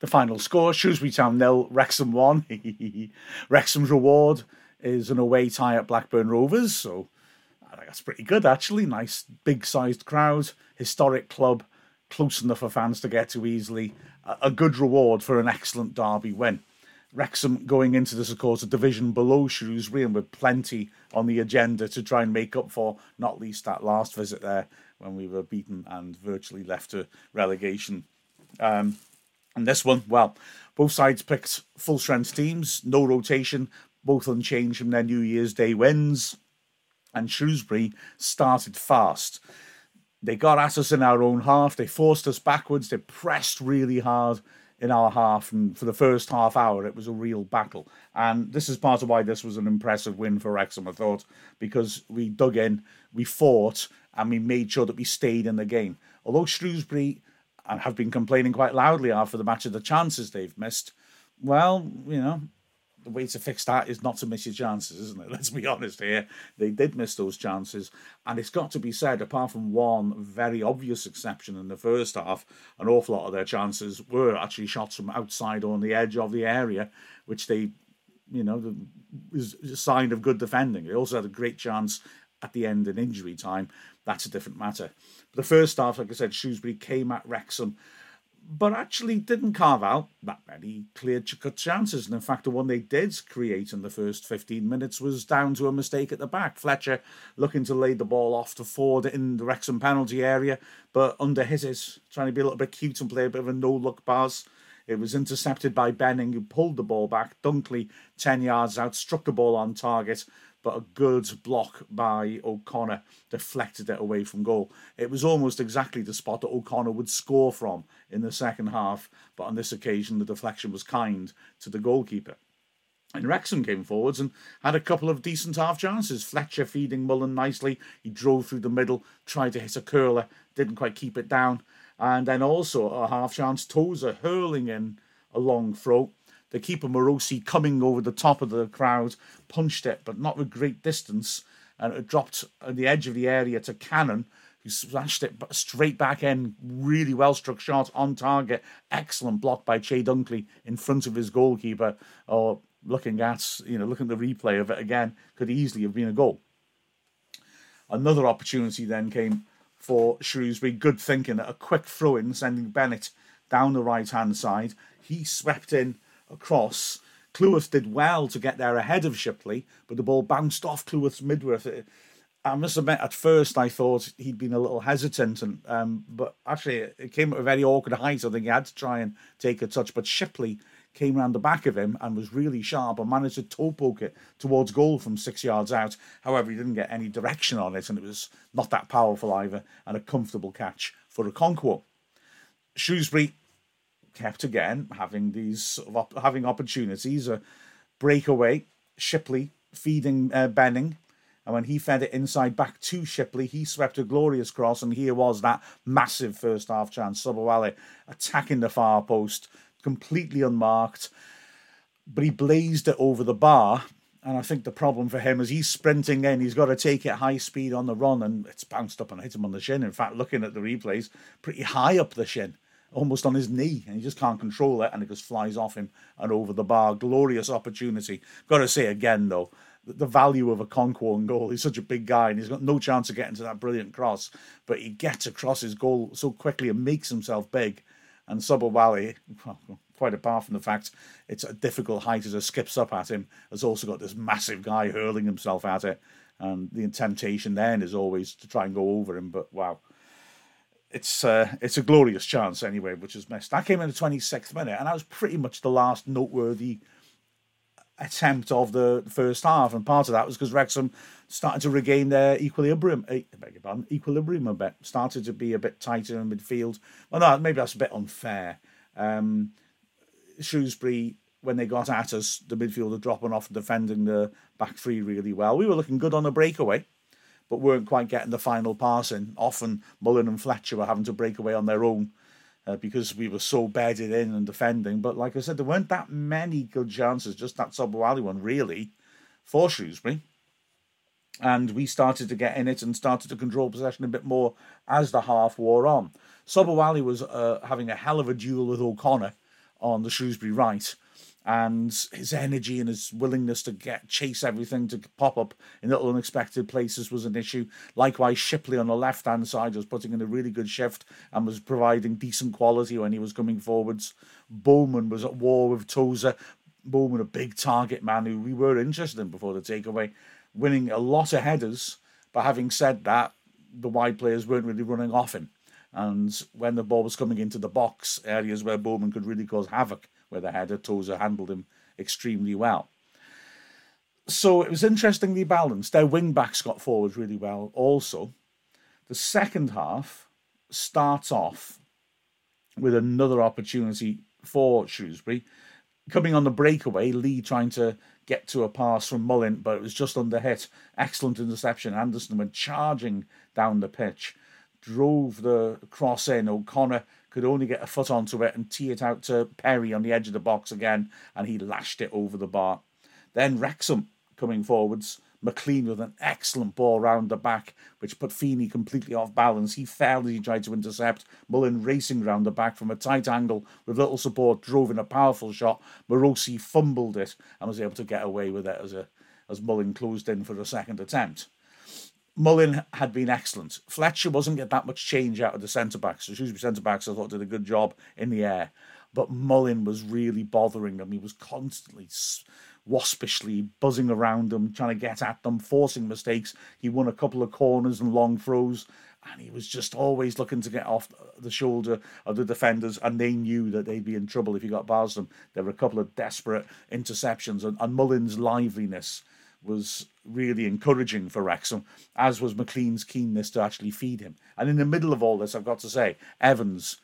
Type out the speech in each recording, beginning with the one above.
The final score Shrewsbury Town nil, Wrexham 1. Wrexham's reward is an away tie at Blackburn Rovers, so that's pretty good actually. Nice big sized crowd, historic club, close enough for fans to get to easily. A good reward for an excellent derby win. Wrexham going into this, of course, a division below Shrewsbury and with plenty on the agenda to try and make up for, not least that last visit there when we were beaten and virtually left to relegation. Um, and this one, well, both sides picked full strength teams, no rotation, both unchanged from their New Year's Day wins. And Shrewsbury started fast. They got at us in our own half, they forced us backwards, they pressed really hard in our half, and for the first half hour, it was a real battle. And this is part of why this was an impressive win for Wrexham, I thought, because we dug in, we fought, and we made sure that we stayed in the game. Although Shrewsbury and have been complaining quite loudly after the match of the chances they've missed. Well, you know, the way to fix that is not to miss your chances, isn't it? Let's be honest here. They did miss those chances, and it's got to be said, apart from one very obvious exception in the first half, an awful lot of their chances were actually shots from outside or on the edge of the area, which they, you know, is a sign of good defending. They also had a great chance at the end in injury time. That's a different matter. But the first half, like I said, Shrewsbury came at Wrexham, but actually didn't carve out that many clear cut chances. And in fact, the one they did create in the first 15 minutes was down to a mistake at the back. Fletcher looking to lay the ball off to Forde in the Wrexham penalty area, but under his is trying to be a little bit cute and play a bit of a no look pass. It was intercepted by Benning, who pulled the ball back. Dunkley, 10 yards out, struck the ball on target, but a good block by O'Connell deflected it away from goal. It was almost exactly the spot that O'Connell would score from in the second half, but on this occasion the deflection was kind to the goalkeeper. And Wrexham came forwards and had a couple of decent half chances. Fletcher feeding Mullin nicely. He drove through the middle, tried to hit a curler, didn't quite keep it down. And then also a half chance, Tozer hurling in a long throw the keeper Marosi coming over the top of the crowd, punched it, but not with great distance, and it dropped at the edge of the area to Cannon, who smashed it straight back in. Really well struck shot on target. Excellent block by Chey Dunkley in front of his goalkeeper. Or looking at, you know, looking at the replay of it again, could easily have been a goal. Another opportunity then came for Shrewsbury. Good thinking, a quick throw in, sending Bennett down the right hand side. He swept in across. Cleworth did well to get there ahead of Shipley, but the ball bounced off Cleworth's midworth. I must admit, at first I thought he'd been a little hesitant, and um, but actually it came at a very awkward height. I think he had to try and take a touch, but Shipley came round the back of him and was really sharp and managed to toe poke it towards goal from six yards out. However, he didn't get any direction on it, and it was not that powerful either, and a comfortable catch for Okonkwo. Shrewsbury kept again having these sort of op- having opportunities. A breakaway, Shipley feeding uh, Benning. And when he fed it inside back to Shipley, he swept a glorious cross, and here was that massive first half chance. Sobowale attacking the far post, completely unmarked, but he blazed it over the bar. And I think the problem for him is he's sprinting in, he's got to take it high speed on the run, and it's bounced up and hit him on the shin. In fact, looking at the replays, pretty high up the shin almost on his knee, and he just can't control it, and it just flies off him and over the bar. Glorious opportunity. Got to say again though, the value of a and goal. He's such a big guy, and he's got no chance of getting to that brilliant cross, but he gets across his goal so quickly and makes himself big. And Sobowale, quite apart from the fact it's a difficult height as it skips up at him, has also got this massive guy hurling himself at it. And the temptation then is always to try and go over him, but wow it's uh, it's a glorious chance anyway, which is missed. I came in the 26th minute, and that was pretty much the last noteworthy attempt of the first half. And part of that was because Wrexham started to regain their equilibrium. Eh, pardon, equilibrium a bit. Started to be a bit tighter in midfield. Well, no, maybe that's a bit unfair. Um, Shrewsbury, when they got at us, the midfielder dropping off defending the back three really well. We were looking good on a breakaway but weren't quite getting the final pass in. Often Mullin and Fletcher were having to break away on their own uh, because we were so bedded in and defending. But like I said, there weren't that many good chances, just that Sobowale one really for Shrewsbury. And we started to get in it and started to control possession a bit more as the half wore on. Sobowale was uh, having a hell of a duel with O'Connell on the Shrewsbury right. And his energy and his willingness to get chase everything to pop up in little unexpected places was an issue. Likewise, Shipley on the left hand side was putting in a really good shift and was providing decent quality when he was coming forwards. Bowman was at war with Tozer. Bowman, a big target man who we were interested in before the takeaway, winning a lot of headers. But having said that, the wide players weren't really running off him. And when the ball was coming into the box, areas where Bowman could really cause havoc with a header, Tozer handled him extremely well. So it was interestingly balanced. Their wing backs got forward really well also. The second half starts off with another opportunity for Shrewsbury. Coming on the breakaway, Lee trying to get to a pass from Mullin, but it was just under hit. Excellent interception. Anderson went charging down the pitch drove the cross in. O'Connell could only get a foot onto it and tee it out to Perry on the edge of the box again, and he lashed it over the bar. Then Wrexham coming forwards. McClean with an excellent ball round the back, which put Feeney completely off balance. He fell as he tried to intercept. Mullin racing round the back from a tight angle with little support, drove in a powerful shot. Marosi fumbled it and was able to get away with it as a as Mullin closed in for the second attempt. Mullin had been excellent. Fletcher wasn't getting that much change out of the centre backs. The Shrewsbury centre backs, I thought, did a good job in the air. But Mullin was really bothering them. He was constantly waspishly buzzing around them, trying to get at them, forcing mistakes. He won a couple of corners and long throws, and he was just always looking to get off the shoulder of the defenders, and they knew that they'd be in trouble if he got past them. There were a couple of desperate interceptions, and, and Mullin's liveliness was really encouraging for Wrexham, as was McClean's keenness to actually feed him. And in the middle of all this, I've got to say, Evans,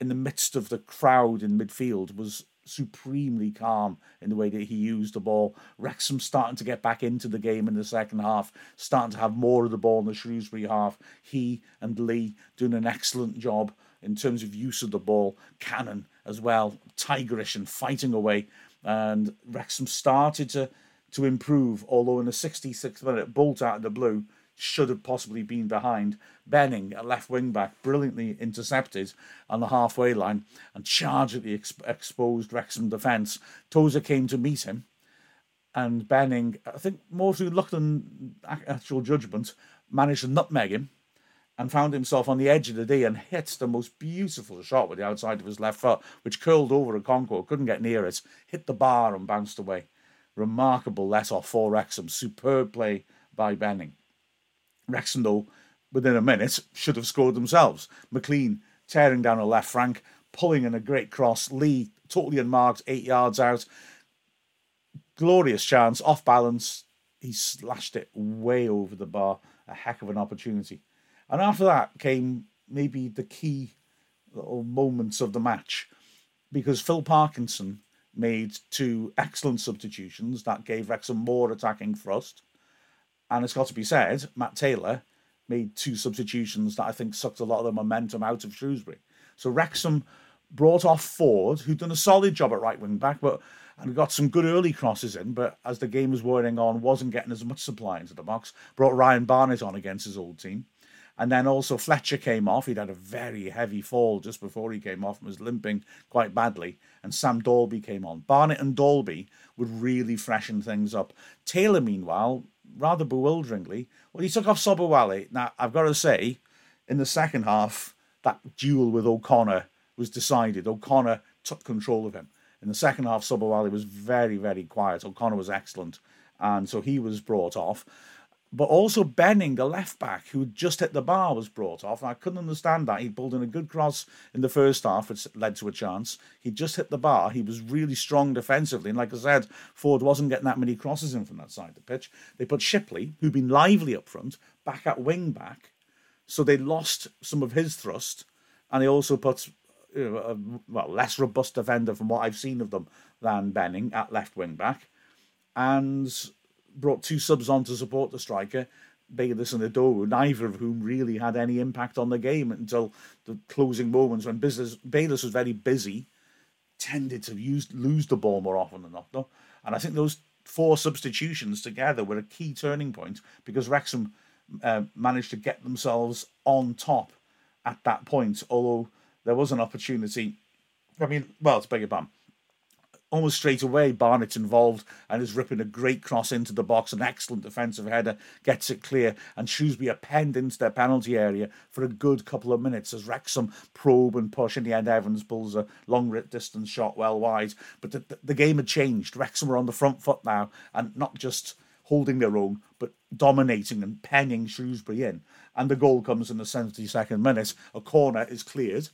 in the midst of the crowd in midfield, was supremely calm in the way that he used the ball. Wrexham starting to get back into the game in the second half, starting to have more of the ball in the Shrewsbury half. He and Lee doing an excellent job in terms of use of the ball. Cannon as well, tigerish and fighting away. And Wrexham started to to improve, although in the 66th minute, Bolt out of the blue should have possibly been behind. Benning, a left wing back, brilliantly intercepted on the halfway line and charged at the ex- exposed Wrexham defence. Tozer came to meet him, and Benning, I think more through luck than actual judgment, managed to nutmeg him and found himself on the edge of the D and hit the most beautiful shot with the outside of his left foot, which curled over a Okonkwo, couldn't get near it, hit the bar and bounced away. Remarkable let off for Wrexham. Superb play by Benning. Wrexham, though, within a minute, should have scored themselves. McClean tearing down a left flank, pulling in a great cross. Lee totally unmarked, eight yards out. Glorious chance, off balance. He slashed it way over the bar. A heck of an opportunity. And after that came maybe the key little moments of the match because Phil Parkinson made two excellent substitutions that gave Wrexham more attacking thrust. And it's got to be said, Matt Taylor made two substitutions that I think sucked a lot of the momentum out of Shrewsbury. So Wrexham brought off Forde, who'd done a solid job at right wing back, but and got some good early crosses in, but as the game was wearing on, wasn't getting as much supply into the box. Brought Ryan Barnett on against his old team. And then also Fletcher came off. He'd had a very heavy fall just before he came off and was limping quite badly. And Sam Dalby came on. Barnett and Dalby would really freshen things up. Taylor, meanwhile, rather bewilderingly, well, he took off Sobowale. Now, I've got to say, in the second half, that duel with O'Connell was decided. O'Connell took control of him. In the second half, Sobowale was very, very quiet. O'Connell was excellent. And so he was brought off. But also Benning, the left back, who just hit the bar, was brought off. And I couldn't understand that. He pulled in a good cross in the first half, which led to a chance. He just hit the bar. He was really strong defensively. And like I said, Forde wasn't getting that many crosses in from that side of the pitch. They put Shipley, who'd been lively up front, back at wing back. So they lost some of his thrust. And they also put you know, a well, less robust defender from what I've seen of them than Benning at left wing back. And brought two subs on to support the striker, Bayliss and Idowu, neither of whom really had any impact on the game until the closing moments when business, Bayliss was very busy, tended to use lose the ball more often than not. Though. And I think those four substitutions together were a key turning point because Wrexham uh, managed to get themselves on top at that point, although there was an opportunity. I mean, well, it's your pardon. Almost straight away, Barnett's involved and is ripping a great cross into the box. An excellent defensive header gets it clear, and Shrewsbury are penned into their penalty area for a good couple of minutes as Wrexham probe and push. In the end, Evans pulls a long distance shot well wide. But the, the, the game had changed. Wrexham were on the front foot now, and not just holding their own, but dominating and penning Shrewsbury in. And the goal comes in the 72nd minute. A corner is cleared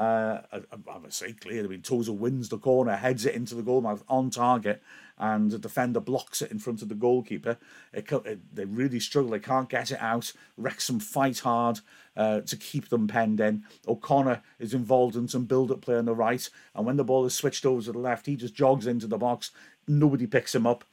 uh, I, I would say clear. I mean, Tozer wins the corner, heads it into the goalmouth on target, and the defender blocks it in front of the goalkeeper. It, it, they really struggle. They can't get it out. Wrexham fight hard uh, to keep them penned in. O'Connell is involved in some build-up play on the right, and when the ball is switched over to the left, he just jogs into the box. Nobody picks him up.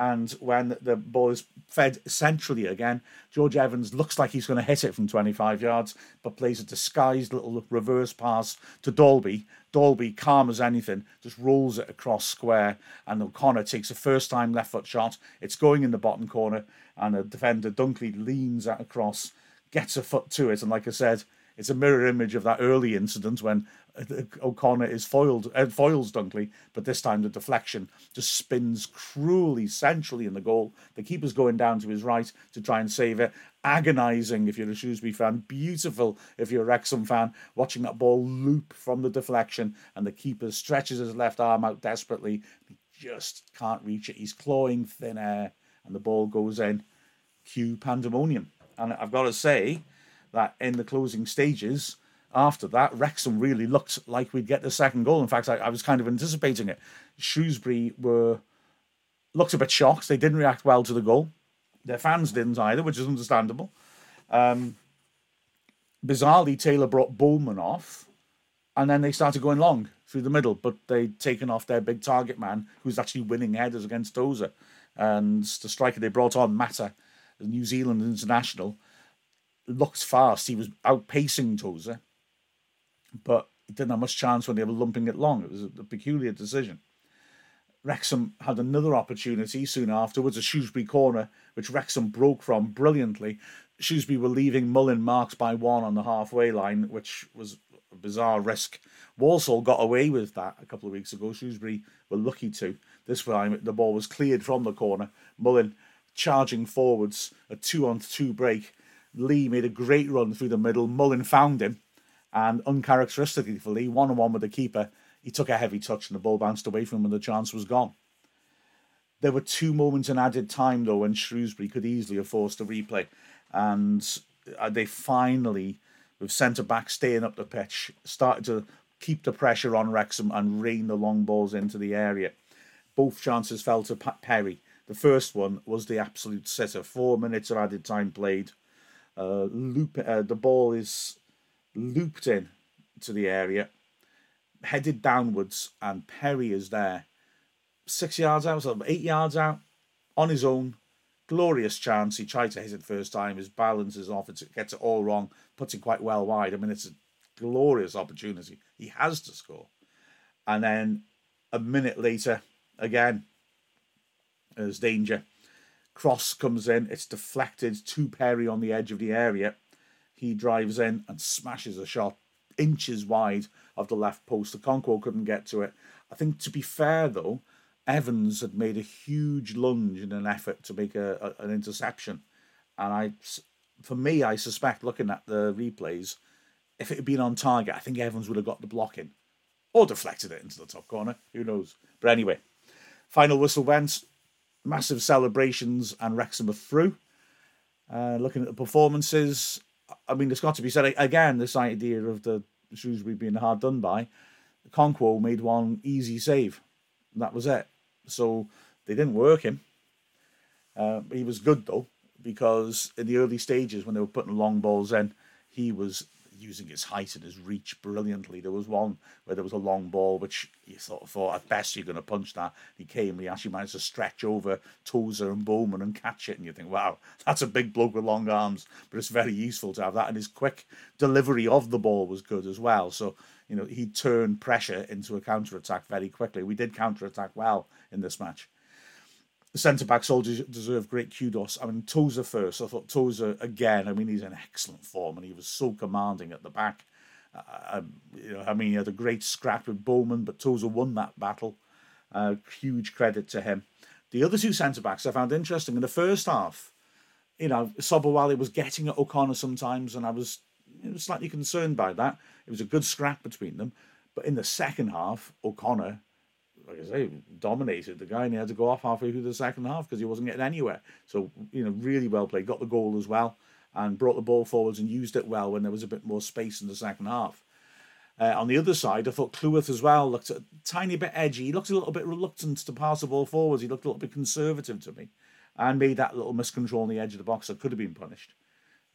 And when the ball is fed centrally again, George Evans looks like he's going to hit it from 25 yards, but plays a disguised little reverse pass to Dalby. Dalby, calm as anything, just rolls it across square, and O'Connell takes a first time left foot shot. It's going in the bottom corner, and the defender Dunkley leans across, gets a foot to it, and like I said, it's a mirror image of that early incident when O'Connell is foiled, uh, foils Dunkley, but this time the deflection just spins cruelly centrally in the goal. The keeper's going down to his right to try and save it. Agonising if you're a Shrewsbury fan, beautiful if you're a Wrexham fan, watching that ball loop from the deflection, and the keeper stretches his left arm out desperately. He just can't reach it. He's clawing thin air, and the ball goes in. Cue pandemonium. And I've got to say, that in the closing stages, after that, Wrexham really looked like we'd get the second goal. In fact, I, I, was kind of anticipating it. Shrewsbury were looked a bit shocked. They didn't react well to the goal. Their fans didn't either, which is understandable. Um, bizarrely, Taylor brought Bowman off, and then they started going long through the middle, but they'd taken off their big target man, who's actually winning headers against Tozer. And the striker they brought on, Mata, the New Zealand international, looked fast. He was outpacing Tozer, but he didn't have much chance when they were lumping it long. It was a, peculiar decision. Wrexham had another opportunity soon afterwards, a Shrewsbury corner, which Wrexham broke from brilliantly. Shrewsbury were leaving Mullin marked by one on the halfway line, which was a bizarre risk. Walsall got away with that a couple of weeks ago. Shrewsbury were lucky to. This time the ball was cleared from the corner. Mullin charging forwards, a two on two break, Lee made a great run through the middle. Mullin found him, and uncharacteristically for Lee, one on one with the keeper, he took a heavy touch and the ball bounced away from him and the chance was gone. There were two moments in added time though when Shrewsbury could easily have forced a replay, and uh, they finally, with centre back staying up the pitch, started to keep the pressure on Wrexham and rain the long balls into the area. Both chances fell to Perry. The first one was the absolute sitter. Four minutes of added time played uh, loop. Uh, the ball is looped in to the area, headed downwards, and Perry is there, six yards out, so eight yards out, on his own. Glorious chance. He tried to hit it first time. His balance is off. It gets it all wrong. Puts it quite well wide. I mean, it's a glorious opportunity. He has to score. And then a minute later, again, there's danger. Cross comes in, it's deflected to Perry on the edge of the area. He drives in and smashes a shot inches wide of the left post. Okonkwo couldn't get to it. I think, to be fair though, Evans had made a huge lunge in an effort to make a, a, an interception. And I, for me, I suspect looking at the replays, if it had been on target, I think Evans would have got the block in or deflected it into the top corner. Who knows? But anyway, final whistle went massive celebrations, and Wrexham are through. Uh, looking at the performances, I mean, it's got to be said again. This idea of the Shrewsbury being hard done by, Okonkwo made one easy save. that was it. So they didn't work him. Uh, he was good though, because in the early stages when they were putting long balls in, he was using his height and his reach brilliantly. There was one where there was a long ball, which you sort of thought at best you're going to punch that. He came, he actually managed to stretch over Tozer and Bowman and catch it, and you think, wow, that's a big bloke with long arms. But it's very useful to have that, and his quick delivery of the ball was good as well. So you know he turned pressure into a counter attack very quickly. We did counter attack well in this match the centre backs all deserve great kudos. I mean, Tozer first. I thought Tozer again. I mean, he's in excellent form, and he was so commanding at the back. Uh, um, you know, I mean, he had a great scrap with Bowman, but Tozer won that battle. Uh, huge credit to him. The other two centre backs I found interesting in the first half. You know, Sobowale was getting at O'Connell sometimes, and I was, you know, slightly concerned by that. It was a good scrap between them. But in the second half, O'Connell, like I say, dominated the guy, and he had to go off halfway through the second half because he wasn't getting anywhere. So, you know, really well played. Got the goal as well, and brought the ball forwards and used it well when there was a bit more space in the second half. Uh, on the other side, I thought Cleworth as well looked a tiny bit edgy. He looked a little bit reluctant to pass the ball forwards. He looked a little bit conservative to me and made that little miscontrol on the edge of the box that could have been punished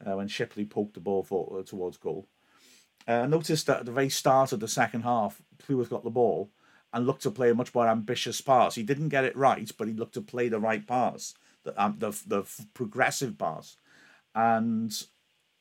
uh, when Shipley poked the ball for, uh, towards goal. Uh, I noticed that at the very start of the second half, Cleworth got the ball and looked to play a much more ambitious pass. He didn't get it right, but he looked to play the right pass, the, um, the, the progressive pass. And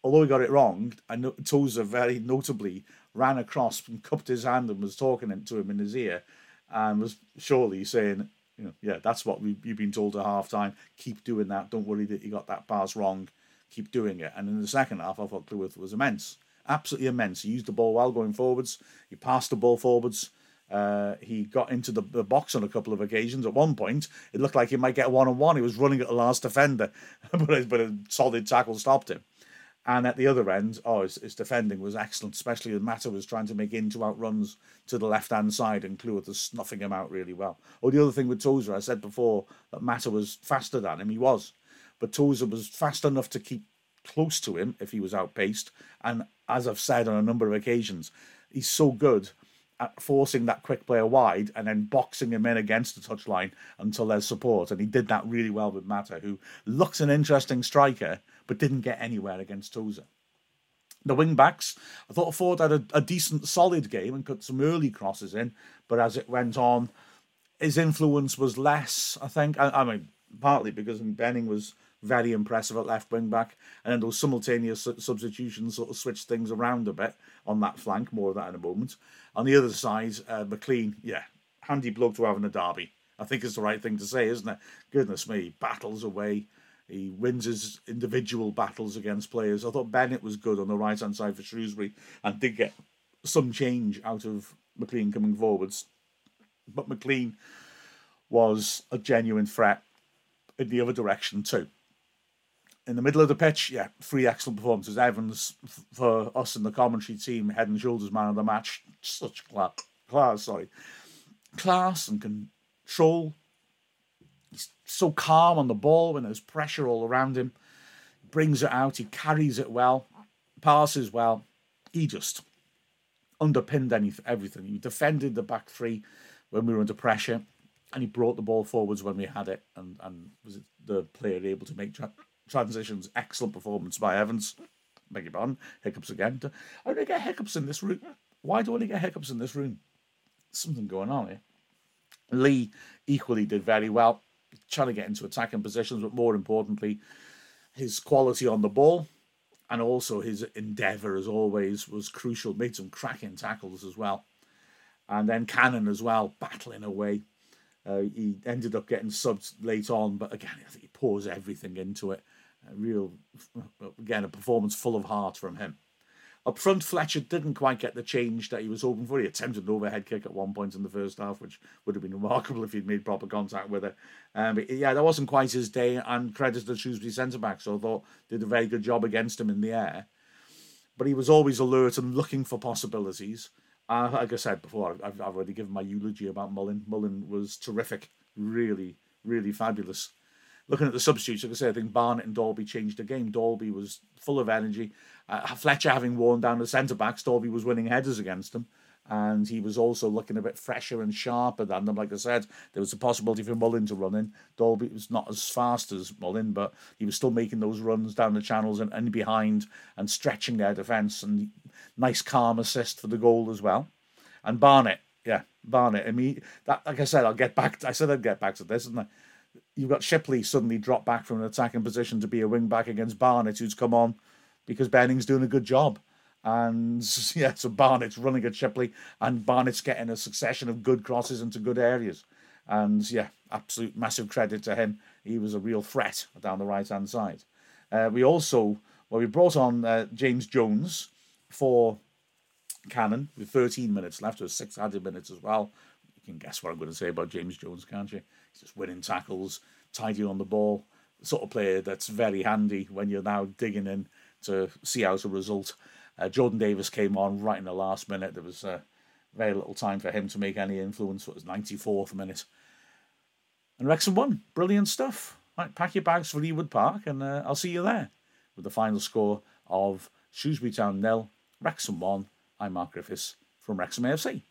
although he got it wrong, I know Tozer very notably ran across and cupped his hand and was talking to him in his ear and was surely saying, you know, yeah, that's what we, you've been told at half time. Keep doing that. Don't worry that you got that pass wrong. Keep doing it. And in the second half, I thought Cleworth was immense. Absolutely immense. He used the ball well going forwards. He passed the ball forwards. Uh, he got into the, the box on a couple of occasions. At one point, it looked like he might get one on one. He was running at the last defender, but, but a solid tackle stopped him. And at the other end, oh, his, his defending was excellent, especially when Mata was trying to make in to out runs to the left hand side and Cleworth was snuffing him out really well. Oh, the other thing with Tozer, I said before that Mata was faster than him. He was. But Tozer was fast enough to keep close to him if he was outpaced. And as I've said on a number of occasions, he's so good forcing that quick player wide and then boxing him in against the touchline until there's support. And he did that really well with Mata, who looks an interesting striker but didn't get anywhere against Tozer. The wing backs, I thought Forde had a, a, decent, solid game and put some early crosses in, but as it went on, his influence was less. I think. I, I mean, partly because Benning was very impressive at left wing back, and then those simultaneous substitutions sort of switched things around a bit on that flank. More of that in a moment. On the other side, uh, McClean, yeah, handy bloke to have in a derby. I think it's the right thing to say, isn't it? Goodness me, battles away he wins his individual battles against players. I thought Bennett was good on the right hand side for Shrewsbury and did get some change out of McClean coming forwards. But McClean was a genuine threat in the other direction too. In the middle of the pitch, yeah, three excellent performances. Evans, for us in the commentary team, head and shoulders man of the match. Such class, class sorry. Class and control He's so calm on the ball when there's pressure all around him. He Brings it out. He carries it well. Passes well. He just underpinned anything, everything. He defended the back three when we were under pressure, and he brought the ball forwards when we had it, and and was the player able to make tra- transitions. Excellent performance by Evans. Beg your pardon, hiccups again. I don't get hiccups in this room. Why do I get hiccups in this room? Something going on here. Lee equally did very well trying to get into attacking positions, but more importantly, his quality on the ball and also his endeavour, as always, was crucial. Made some cracking tackles as well. And then Cannon as well, battling away. Uh, he ended up getting subbed late on, but again, I think he pours everything into it. A real, again, a performance full of heart from him. Up front, Fletcher didn't quite get the change that he was hoping for. He attempted an overhead kick at one point in the first half, which would have been remarkable if he'd made proper contact with it. Um, but yeah, that wasn't quite his day, and credit to the Shrewsbury centre back, so I thought did a very good job against him in the air. But he was always alert and looking for possibilities. Uh, like I said before, I've, I've already given my eulogy about Mullin. Mullin was terrific, really, really fabulous looking at the substitutes, like I say, I think Barnett and Dalby changed the game. Dalby was full of energy. Uh, Fletcher having worn down the centre backs, Dalby was winning headers against them. And he was also looking a bit fresher and sharper than them. Like I said, there was a possibility for Mullin to run in. Dalby was not as fast as Mullin, but he was still making those runs down the channels and, and behind and stretching their defence. And nice calm assist for the goal as well. And Barnett, yeah, Barnett. I mean, that, like I said, I'll get back. To, I said I'd get back to this, and you've got Shipley suddenly drop back from an attacking position to be a wing back against Barnett, who's come on because Benning's doing a good job. And yeah, so Barnett's running at Shipley, and Barnett's getting a succession of good crosses into good areas. And yeah, absolute massive credit to him. He was a real threat down the right hand side. Uh, we also, well, we brought on uh, James Jones for Cannon with 13 minutes left, or six added minutes as well You can guess what I'm going to say about James Jones, can't you? Just winning tackles, tidy on the ball, the sort of player that's very handy when you're now digging in to see out a result. Uh, Jordan Davies came on right in the last minute. There was uh, very little time for him to make any influence. It was 94th minute. And Wrexham won. Brilliant stuff. Right, pack your bags for Ewood Park, and uh, I'll see you there with the final score of Shrewsbury Town nil, Wrexham 1. I'm Mark Griffiths from Wrexham AFC.